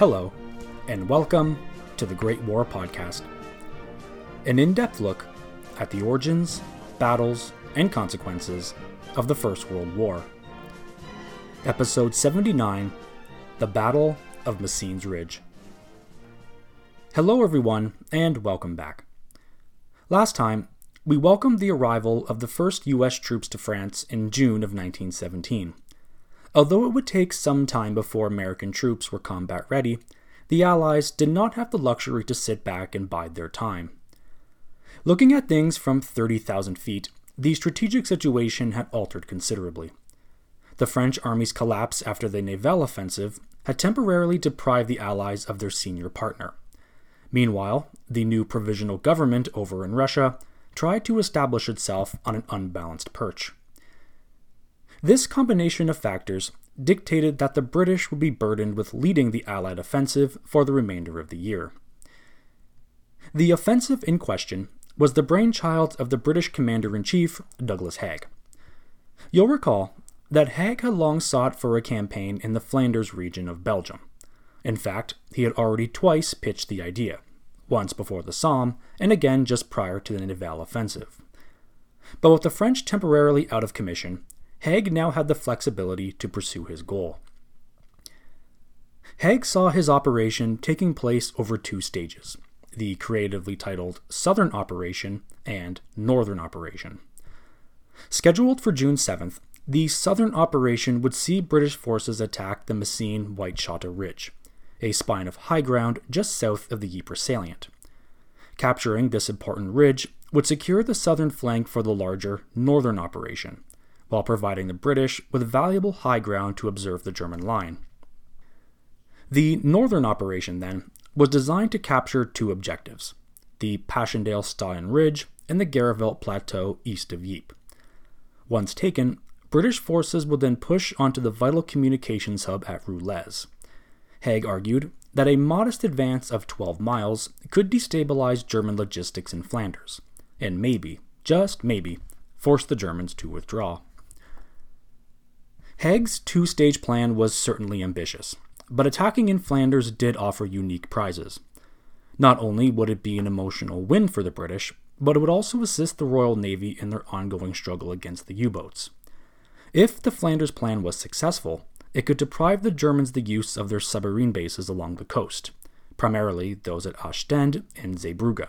Hello, and welcome to the Great War Podcast, an in depth look at the origins, battles, and consequences of the First World War. Episode 79 The Battle of Messines Ridge. Hello, everyone, and welcome back. Last time, we welcomed the arrival of the first U.S. troops to France in June of 1917. Although it would take some time before American troops were combat ready, the Allies did not have the luxury to sit back and bide their time. Looking at things from 30,000 feet, the strategic situation had altered considerably. The French army's collapse after the Nivelle offensive had temporarily deprived the Allies of their senior partner. Meanwhile, the new provisional government over in Russia tried to establish itself on an unbalanced perch. This combination of factors dictated that the British would be burdened with leading the Allied offensive for the remainder of the year. The offensive in question was the brainchild of the British Commander in Chief, Douglas Haig. You'll recall that Haig had long sought for a campaign in the Flanders region of Belgium. In fact, he had already twice pitched the idea, once before the Somme and again just prior to the Nivelle offensive. But with the French temporarily out of commission, Haig now had the flexibility to pursue his goal. Haig saw his operation taking place over two stages the creatively titled Southern Operation and Northern Operation. Scheduled for June 7th, the Southern Operation would see British forces attack the Messines Wytschaete Ridge, a spine of high ground just south of the Ypres salient. Capturing this important ridge would secure the southern flank for the larger Northern Operation, while providing the British with valuable high ground to observe the German line. The northern operation, then, was designed to capture two objectives the Passchendaele Staden Ridge and the Gheluvelt Plateau east of Ypres. Once taken, British forces would then push onto the vital communications hub at Roulers. Haig argued that a modest advance of 12 miles could destabilize German logistics in Flanders, and maybe, just maybe, force the Germans to withdraw. Haig's two stage plan was certainly ambitious, but attacking in Flanders did offer unique prizes. Not only would it be an emotional win for the British, but it would also assist the Royal Navy in their ongoing struggle against the U boats. If the Flanders plan was successful, it could deprive the Germans the use of their submarine bases along the coast, primarily those at Ostend and Zeebrugge.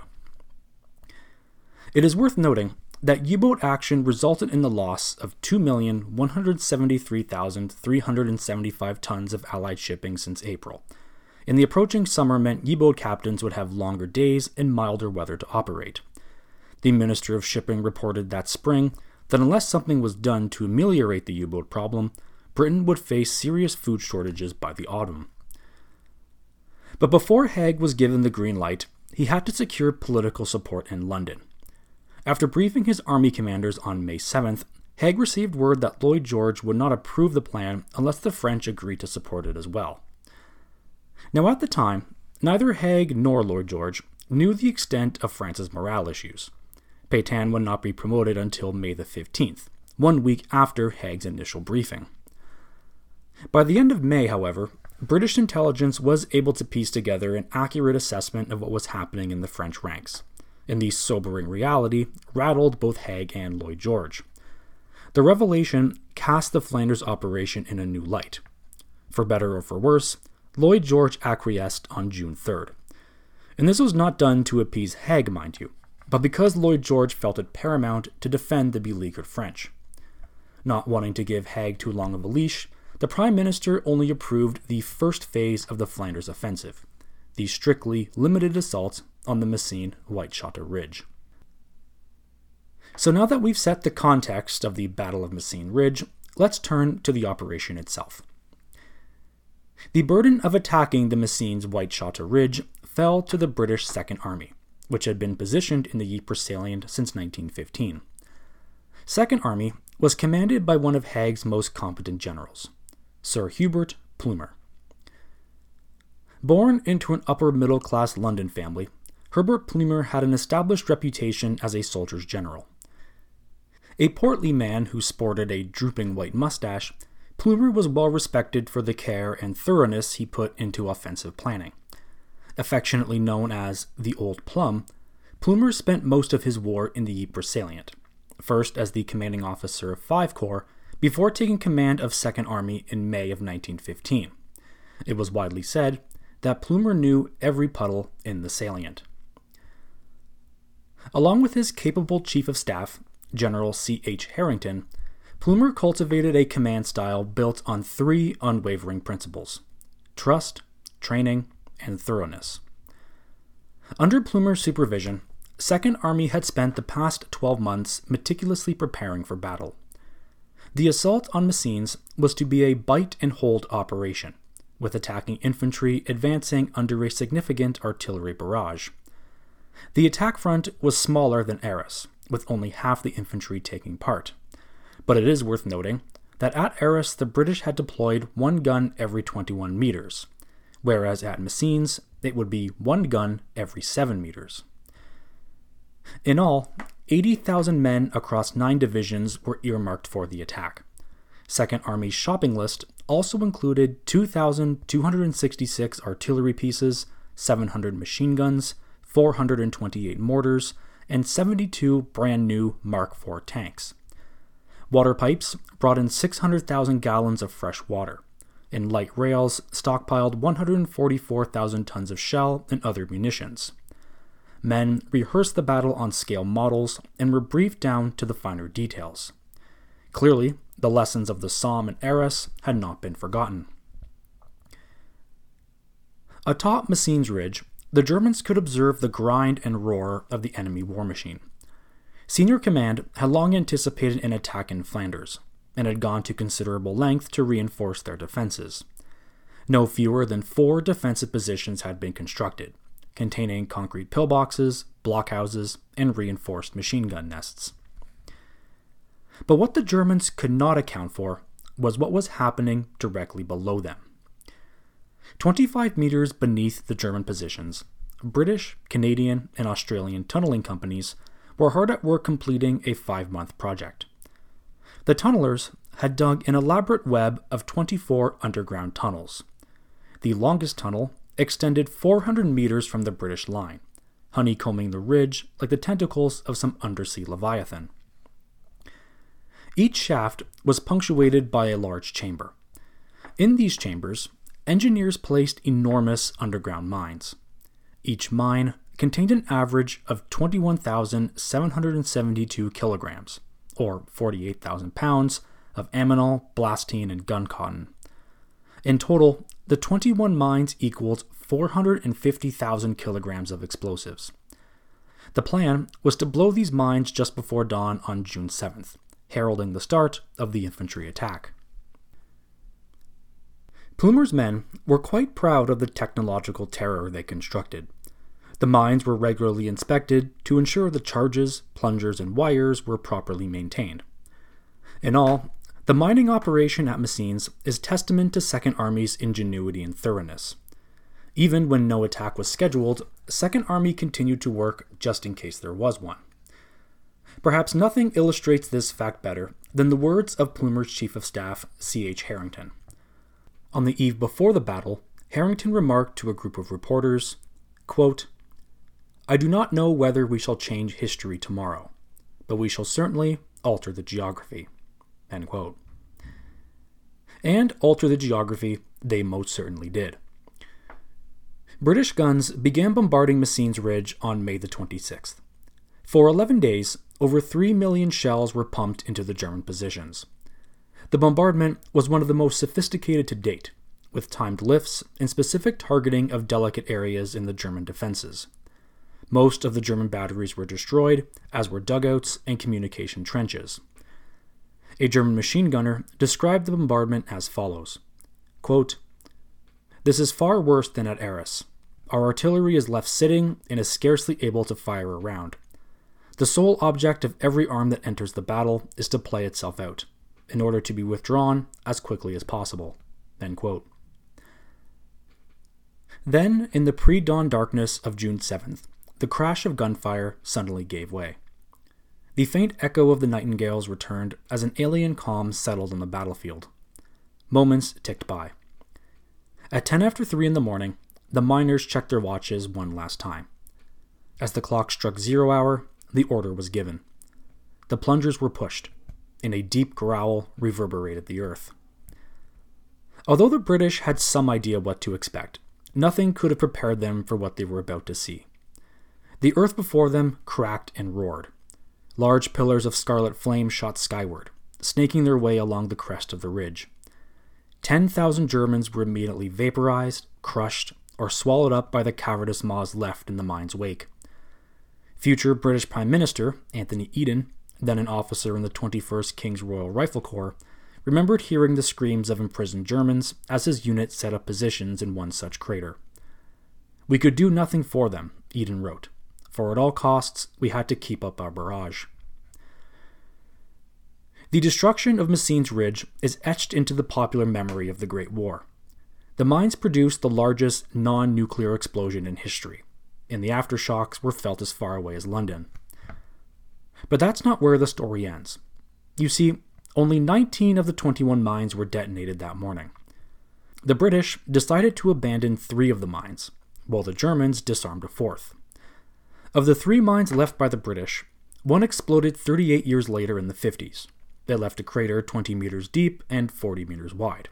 It is worth noting that U boat action resulted in the loss of 2,173,375 tons of Allied shipping since April. And the approaching summer meant U boat captains would have longer days and milder weather to operate. The Minister of Shipping reported that spring that unless something was done to ameliorate the U boat problem, Britain would face serious food shortages by the autumn. But before Haig was given the green light, he had to secure political support in London. After briefing his army commanders on May 7th, Haig received word that Lloyd George would not approve the plan unless the French agreed to support it as well. Now, at the time, neither Haig nor Lloyd George knew the extent of France's morale issues. Pétain would not be promoted until May the 15th, one week after Haig's initial briefing. By the end of May, however, British intelligence was able to piece together an accurate assessment of what was happening in the French ranks and the sobering reality rattled both Haig and Lloyd George. The revelation cast the Flanders operation in a new light. For better or for worse, Lloyd George acquiesced on June 3rd. And this was not done to appease Haig, mind you, but because Lloyd George felt it paramount to defend the beleaguered French. Not wanting to give Haig too long of a leash, the Prime Minister only approved the first phase of the Flanders offensive, the strictly limited assault on the Messines Wytschaete Ridge. So now that we've set the context of the Battle of Messines Ridge, let's turn to the operation itself. The burden of attacking the Messines Wytschaete Ridge fell to the British Second Army, which had been positioned in the Ypres salient since 1915. Second Army was commanded by one of Haig's most competent generals, Sir Hubert Plumer. Born into an upper middle class London family, Hubert Plumer had an established reputation as a soldier's general. A portly man who sported a drooping white mustache, Plumer was well respected for the care and thoroughness he put into offensive planning. Affectionately known as the Old Plum, Plumer spent most of his war in the Ypres salient, first as the commanding officer of 5 Corps, before taking command of 2nd Army in May of 1915. It was widely said that Plumer knew every puddle in the salient. Along with his capable chief of staff, General C. H. Harington, Plumer cultivated a command style built on three unwavering principles trust, training, and thoroughness. Under Plumer's supervision, Second Army had spent the past 12 months meticulously preparing for battle. The assault on Messines was to be a bite and hold operation, with attacking infantry advancing under a significant artillery barrage. The attack front was smaller than Arras, with only half the infantry taking part. But it is worth noting that at Arras the British had deployed one gun every 21 meters, whereas at Messines it would be one gun every 7 meters. In all, 80,000 men across nine divisions were earmarked for the attack. Second Army's shopping list also included 2,266 artillery pieces, 700 machine guns, 428 mortars, and 72 brand new Mark IV tanks. Water pipes brought in 600,000 gallons of fresh water, and light rails stockpiled 144,000 tons of shell and other munitions. Men rehearsed the battle on scale models and were briefed down to the finer details. Clearly, the lessons of the Somme and Arras had not been forgotten. Atop Messines Ridge, the Germans could observe the grind and roar of the enemy war machine. Senior command had long anticipated an attack in Flanders and had gone to considerable length to reinforce their defenses. No fewer than four defensive positions had been constructed, containing concrete pillboxes, blockhouses, and reinforced machine gun nests. But what the Germans could not account for was what was happening directly below them. 25 meters beneath the German positions, British, Canadian, and Australian tunneling companies were hard at work completing a five month project. The tunnelers had dug an elaborate web of 24 underground tunnels. The longest tunnel extended 400 meters from the British line, honeycombing the ridge like the tentacles of some undersea leviathan. Each shaft was punctuated by a large chamber. In these chambers, engineers placed enormous underground mines. Each mine contained an average of 21,772 kilograms, or 48,000 pounds, of ammonal, blasting, and gun cotton. In total, the 21 mines equaled 450,000 kilograms of explosives. The plan was to blow these mines just before dawn on June 7th, heralding the start of the infantry attack. Plumer's men were quite proud of the technological terror they constructed. The mines were regularly inspected to ensure the charges, plungers, and wires were properly maintained. In all, the mining operation at Messines is testament to Second Army's ingenuity and thoroughness. Even when no attack was scheduled, Second Army continued to work just in case there was one. Perhaps nothing illustrates this fact better than the words of Plumer's Chief of Staff, C.H. Harington. On the eve before the battle, Harington remarked to a group of reporters, quote, I do not know whether we shall change history tomorrow, but we shall certainly alter the geography. And alter the geography they most certainly did. British guns began bombarding Messines Ridge on May the 26th. For 11 days, over 3 million shells were pumped into the German positions. The bombardment was one of the most sophisticated to date, with timed lifts and specific targeting of delicate areas in the German defenses. Most of the German batteries were destroyed, as were dugouts and communication trenches. A German machine gunner described the bombardment as follows quote, This is far worse than at Arras. Our artillery is left sitting and is scarcely able to fire a round. The sole object of every arm that enters the battle is to play itself out, in order to be withdrawn as quickly as possible. Then, in the pre dawn darkness of June 7th, the crash of gunfire suddenly gave way. The faint echo of the nightingales returned as an alien calm settled on the battlefield. Moments ticked by. At 10 after 3 in the morning, the miners checked their watches one last time. As the clock struck zero hour, the order was given. The plungers were pushed, and a deep growl reverberated the earth. Although the British had some idea what to expect, nothing could have prepared them for what they were about to see. The earth before them cracked and roared. Large pillars of scarlet flame shot skyward, snaking their way along the crest of the ridge. 10,000 Germans were immediately vaporized, crushed, or swallowed up by the cowardice maws left in the mine's wake. Future British Prime Minister Anthony Eden, then an officer in the 21st King's Royal Rifle Corps, remembered hearing the screams of imprisoned Germans as his unit set up positions in one such crater. We could do nothing for them, Eden wrote, for at all costs we had to keep up our barrage. The destruction of Messines Ridge is etched into the popular memory of the Great War. The mines produced the largest non nuclear explosion in history, and the aftershocks were felt as far away as London. But that's not where the story ends. You see, only 19 of the 21 mines were detonated that morning. The British decided to abandon three of the mines, while the Germans disarmed a fourth. Of the three mines left by the British, one exploded 38 years later in the 50s, they left a crater 20 meters deep and 40 meters wide.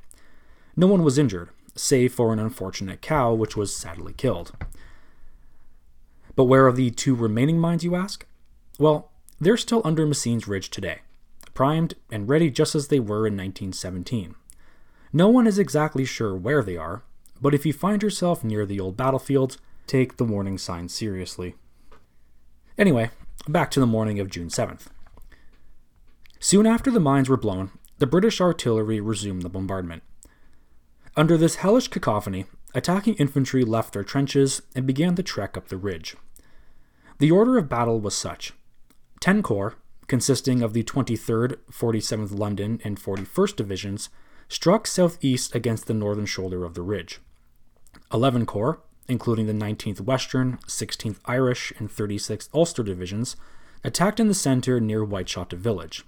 No one was injured, save for an unfortunate cow which was sadly killed. But where are the two remaining mines, you ask? Well, they're still under Messines Ridge today, primed and ready just as they were in 1917. No one is exactly sure where they are, but if you find yourself near the old battlefields, take the warning signs seriously. Anyway, back to the morning of June 7th. Soon after the mines were blown, the British artillery resumed the bombardment. Under this hellish cacophony, attacking infantry left their trenches and began the trek up the ridge. The order of battle was such 10 Corps, consisting of the 23rd, 47th London, and 41st Divisions, struck southeast against the northern shoulder of the ridge. 11 Corps, including the 19th Western, 16th Irish, and 36th Ulster Divisions, attacked in the center near Wytschaete Village,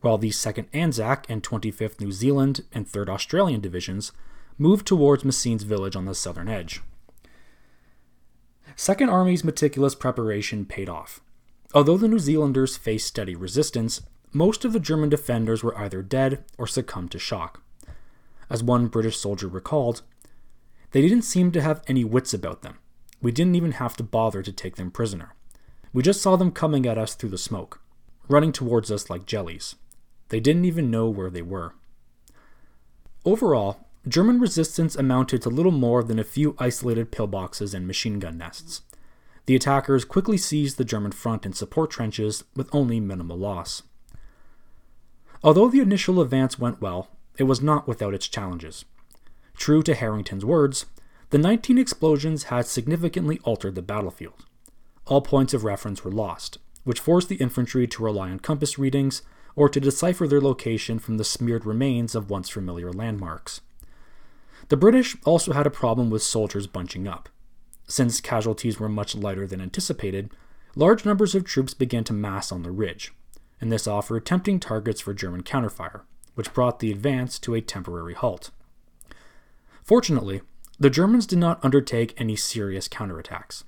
while the 2nd Anzac and 25th New Zealand and 3rd Australian Divisions moved towards Messines Village on the southern edge. Second Army's meticulous preparation paid off. Although the New Zealanders faced steady resistance, most of the German defenders were either dead or succumbed to shock. As one British soldier recalled, they didn't seem to have any wits about them. We didn't even have to bother to take them prisoner. We just saw them coming at us through the smoke, running towards us like jellies. They didn't even know where they were. Overall, German resistance amounted to little more than a few isolated pillboxes and machine gun nests. The attackers quickly seized the German front and support trenches with only minimal loss. Although the initial advance went well, it was not without its challenges. True to Harington's words, the 19 explosions had significantly altered the battlefield. All points of reference were lost, which forced the infantry to rely on compass readings or to decipher their location from the smeared remains of once familiar landmarks. The British also had a problem with soldiers bunching up. Since casualties were much lighter than anticipated, large numbers of troops began to mass on the ridge, and this offered tempting targets for German counterfire, which brought the advance to a temporary halt. Fortunately, the Germans did not undertake any serious counterattacks.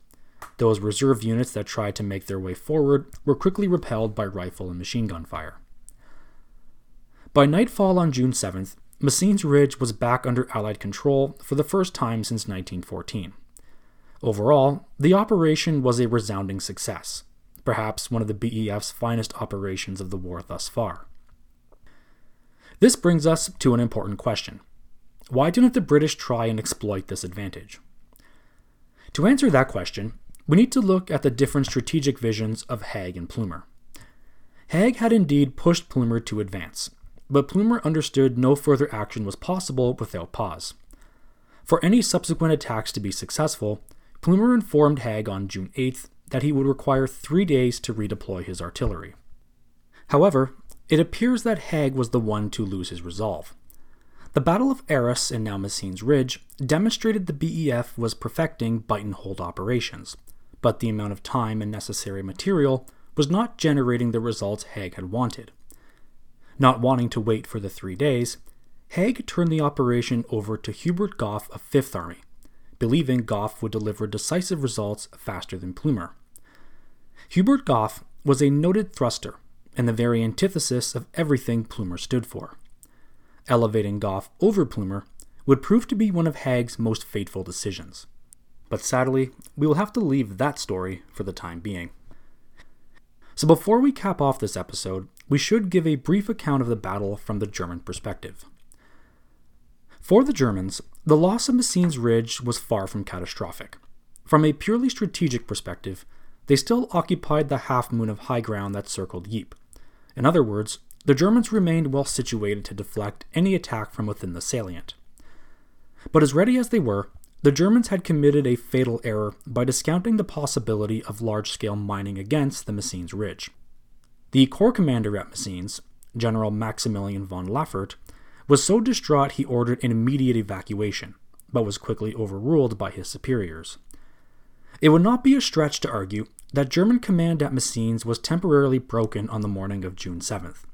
Those reserve units that tried to make their way forward were quickly repelled by rifle and machine gun fire. By nightfall on June 7th, Messines Ridge was back under Allied control for the first time since 1914. Overall, the operation was a resounding success, perhaps one of the BEF's finest operations of the war thus far. This brings us to an important question. Why didn't the British try and exploit this advantage? To answer that question, we need to look at the different strategic visions of Haig and Plumer. Haig had indeed pushed Plumer to advance, but Plumer understood no further action was possible without pause. For any subsequent attacks to be successful, Plumer informed Haig on June 8th that he would require three days to redeploy his artillery. However, it appears that Haig was the one to lose his resolve. The Battle of Arras and now Messines Ridge demonstrated the BEF was perfecting bite and hold operations, but the amount of time and necessary material was not generating the results Haig had wanted. Not wanting to wait for the three days, Haig turned the operation over to Hubert Gough of Fifth Army, believing Gough would deliver decisive results faster than Plumer. Hubert Gough was a noted thruster and the very antithesis of everything Plumer stood for. Elevating Gough over Plumer would prove to be one of Haig's most fateful decisions. But sadly, we will have to leave that story for the time being. So before we cap off this episode, we should give a brief account of the battle from the German perspective. For the Germans, the loss of Messines Ridge was far from catastrophic. From a purely strategic perspective, they still occupied the half moon of high ground that circled Ypres. In other words, the Germans remained well situated to deflect any attack from within the salient. But as ready as they were, the Germans had committed a fatal error by discounting the possibility of large scale mining against the Messines Ridge. The Corps commander at Messines, General Maximilian von Laffert, was so distraught he ordered an immediate evacuation, but was quickly overruled by his superiors. It would not be a stretch to argue that German command at Messines was temporarily broken on the morning of June 7th.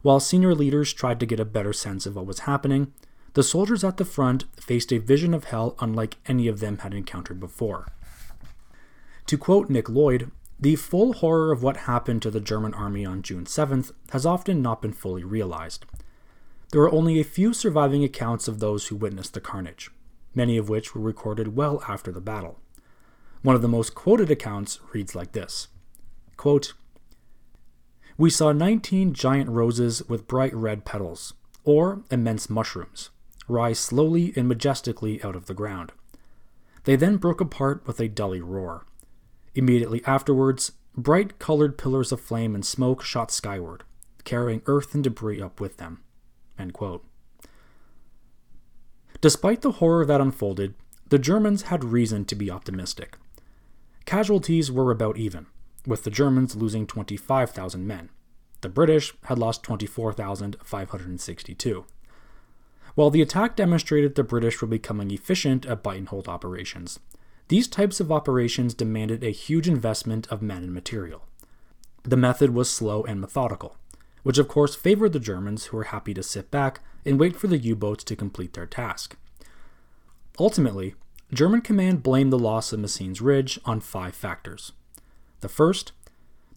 While senior leaders tried to get a better sense of what was happening, the soldiers at the front faced a vision of hell unlike any of them had encountered before. To quote Nick Lloyd, the full horror of what happened to the German army on June 7th has often not been fully realized. There are only a few surviving accounts of those who witnessed the carnage, many of which were recorded well after the battle. One of the most quoted accounts reads like this quote, We saw 19 giant roses with bright red petals, or immense mushrooms, rise slowly and majestically out of the ground. They then broke apart with a dully roar. Immediately afterwards, bright colored pillars of flame and smoke shot skyward, carrying earth and debris up with them. Despite the horror that unfolded, the Germans had reason to be optimistic. Casualties were about even, with the Germans losing 25,000 men. The British had lost 24,562. While the attack demonstrated the British were becoming efficient at bite and hold operations, these types of operations demanded a huge investment of men and material. The method was slow and methodical, which of course favored the Germans who were happy to sit back and wait for the U boats to complete their task. Ultimately, German command blamed the loss of Messines Ridge on five factors. The first,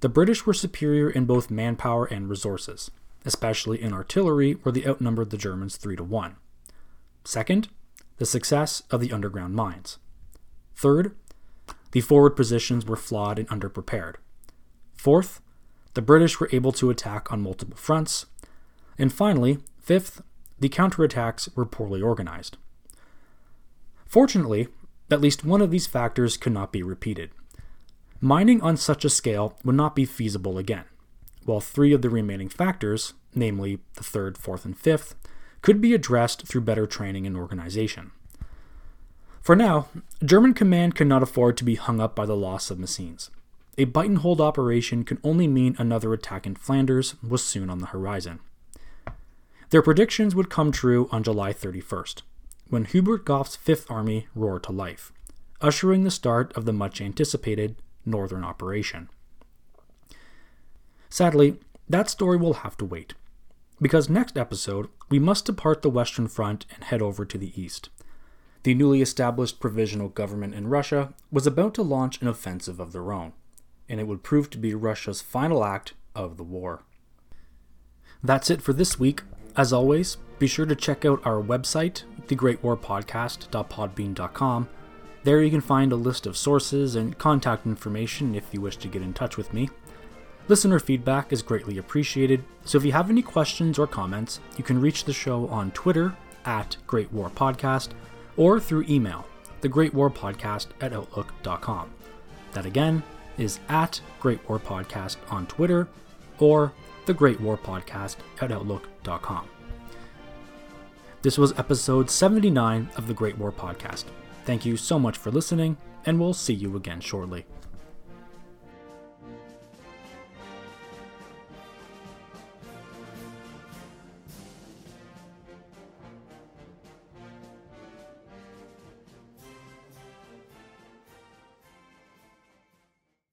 the British were superior in both manpower and resources especially in artillery, where they outnumbered the Germans 3 to 1. Second, the success of the underground mines. Third, the forward positions were flawed and underprepared. Fourth, the British were able to attack on multiple fronts. And finally, fifth, the counterattacks were poorly organized. Fortunately, at least one of these factors could not be repeated. Mining on such a scale would not be feasible again while three of the remaining factors, namely the third, fourth, and fifth, could be addressed through better training and organization. For now, German command could not afford to be hung up by the loss of Messines. A bite and hold operation could only mean another attack in Flanders was soon on the horizon. Their predictions would come true on July 31st, when Hubert Gough's Fifth Army roared to life, ushering the start of the much anticipated Northern Operation. Sadly, that story will have to wait. Because next episode, we must depart the Western Front and head over to the east. The newly established provisional government in Russia was about to launch an offensive of their own, and it would prove to be Russia's final act of the war. That's it for this week. As always, be sure to check out our website, thegreatwarpodcast.podbean.com. There you can find a list of sources and contact information if you wish to get in touch with me. Listener feedback is greatly appreciated, so if you have any questions or comments, you can reach the show on Twitter at Great War Podcast or through email, thegreatwarpodcast at outlook.com. That again is at Great War Podcast on Twitter or the Great War Podcast at outlook.com. This was episode 79 of the Great War Podcast. Thank you so much for listening, and we'll see you again shortly.